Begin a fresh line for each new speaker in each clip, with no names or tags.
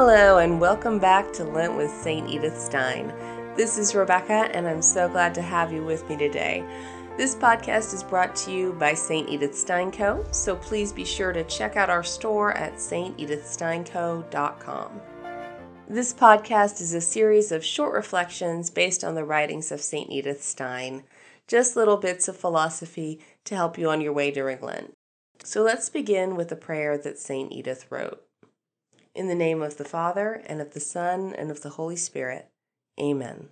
Hello, and welcome back to Lent with St. Edith Stein. This is Rebecca, and I'm so glad to have you with me today. This podcast is brought to you by St. Edith Stein Co., so please be sure to check out our store at stedithsteinco.com. This podcast is a series of short reflections based on the writings of St. Edith Stein, just little bits of philosophy to help you on your way during Lent. So let's begin with a prayer that St. Edith wrote. In the name of the Father, and of the Son, and of the Holy Spirit. Amen.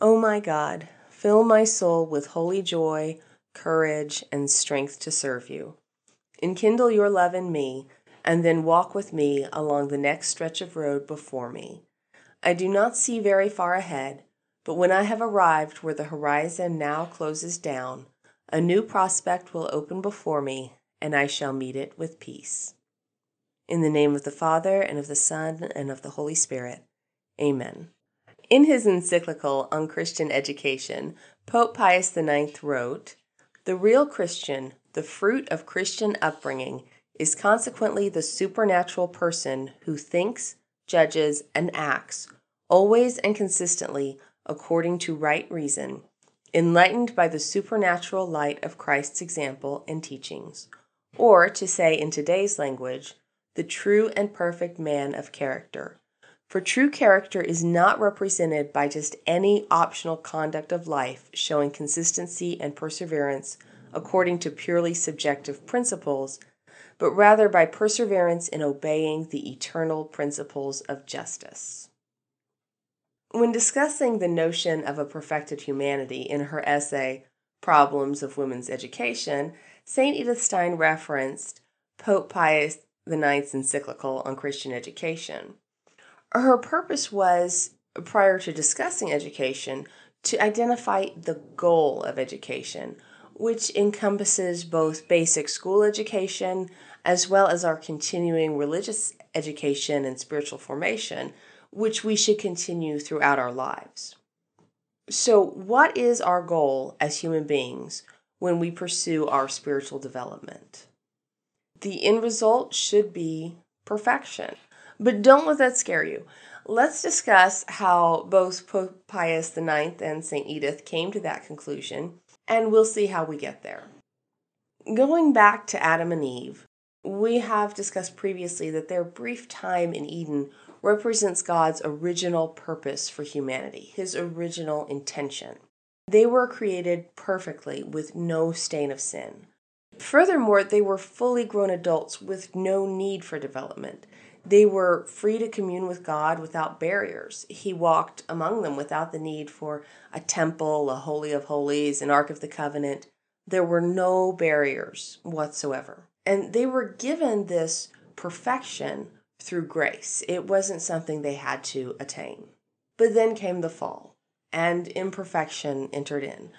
O oh my God, Fill my soul with holy joy, courage, and strength to serve you. Enkindle your love in me, and then walk with me along the next stretch of road before me. I do not see very far ahead, but when I have arrived where the horizon now closes down, a new prospect will open before me, and I shall meet it with peace. In the name of the Father, and of the Son, and of the Holy Spirit. Amen. In his encyclical on Christian education, Pope Pius IX wrote The real Christian, the fruit of Christian upbringing, is consequently the supernatural person who thinks, judges, and acts, always and consistently, according to right reason, enlightened by the supernatural light of Christ's example and teachings, or, to say in today's language, the true and perfect man of character for true character is not represented by just any optional conduct of life showing consistency and perseverance according to purely subjective principles, but rather by perseverance in obeying the eternal principles of justice. When discussing the notion of a perfected humanity in her essay, Problems of Women's Education, St. Edith Stein referenced Pope Pius IX's encyclical on Christian education her purpose was, prior to discussing education, to identify the goal of education, which encompasses both basic school education as well as our continuing religious education and spiritual formation, which we should continue throughout our lives. So, what is our goal as human beings when we pursue our spiritual development? The end result should be perfection. But don't let that scare you. Let's discuss how both Pope Pius IX and St. Edith came to that conclusion, and we'll see how we get there. Going back to Adam and Eve, we have discussed previously that their brief time in Eden represents God's original purpose for humanity, his original intention. They were created perfectly with no stain of sin. Furthermore, they were fully grown adults with no need for development. They were free to commune with God without barriers. He walked among them without the need for a temple, a Holy of Holies, an Ark of the Covenant. There were no barriers whatsoever. And they were given this perfection through grace. It wasn't something they had to attain. But then came the fall, and imperfection entered in.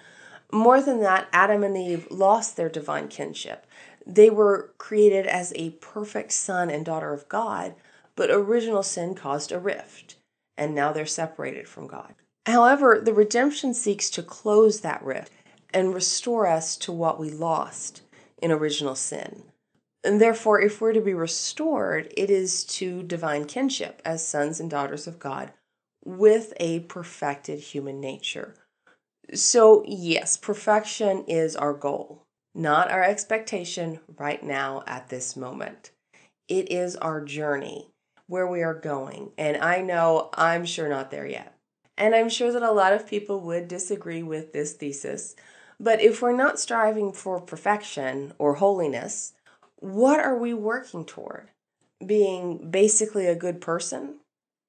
More than that, Adam and Eve lost their divine kinship. They were created as a perfect son and daughter of God, but original sin caused a rift, and now they're separated from God. However, the redemption seeks to close that rift and restore us to what we lost in original sin. And therefore, if we're to be restored, it is to divine kinship as sons and daughters of God with a perfected human nature. So, yes, perfection is our goal not our expectation right now at this moment. It is our journey where we are going. And I know I'm sure not there yet. And I'm sure that a lot of people would disagree with this thesis. But if we're not striving for perfection or holiness, what are we working toward? Being basically a good person?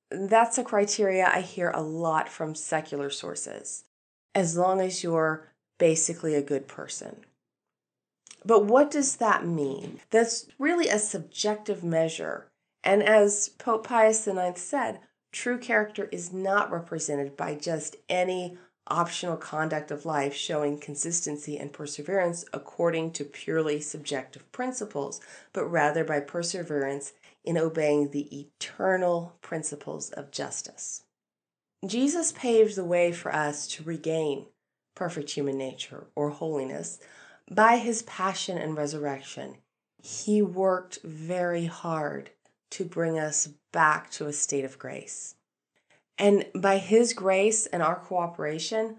That's a criteria I hear a lot from secular sources. As long as you're basically a good person. But what does that mean? That's really a subjective measure. And as Pope Pius IX said, true character is not represented by just any optional conduct of life showing consistency and perseverance according to purely subjective principles, but rather by perseverance in obeying the eternal principles of justice. Jesus paved the way for us to regain perfect human nature or holiness by his passion and resurrection, he worked very hard to bring us back to a state of grace. And by His grace and our cooperation,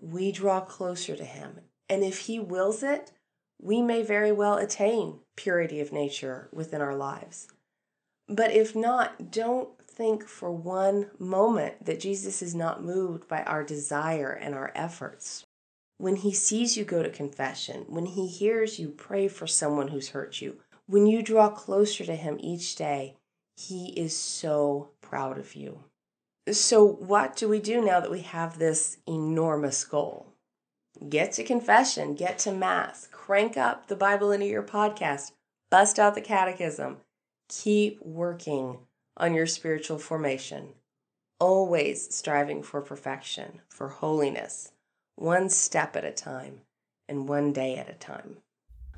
we draw closer to Him. And if He wills it, we may very well attain purity of nature within our lives. But if not, don't think for one moment that Jesus is not moved by our desire and our efforts. When he sees you go to confession, when he hears you pray for someone who's hurt you, when you draw closer to him each day, he is so proud of you. So, what do we do now that we have this enormous goal? Get to confession, get to Mass, crank up the Bible in a Year podcast, bust out the catechism, keep working on your spiritual formation, always striving for perfection, for holiness, one step at a time and one day at a time.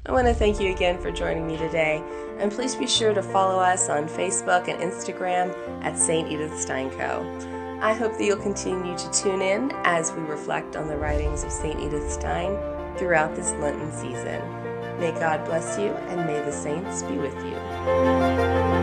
I want to thank you again for joining me today, and please be sure to follow us on Facebook and Instagram at St. Edith Stein Co. I hope that you'll continue to tune in as we reflect on the writings of St. Edith Stein throughout this Lenten season. May God bless you, and may the saints be with you.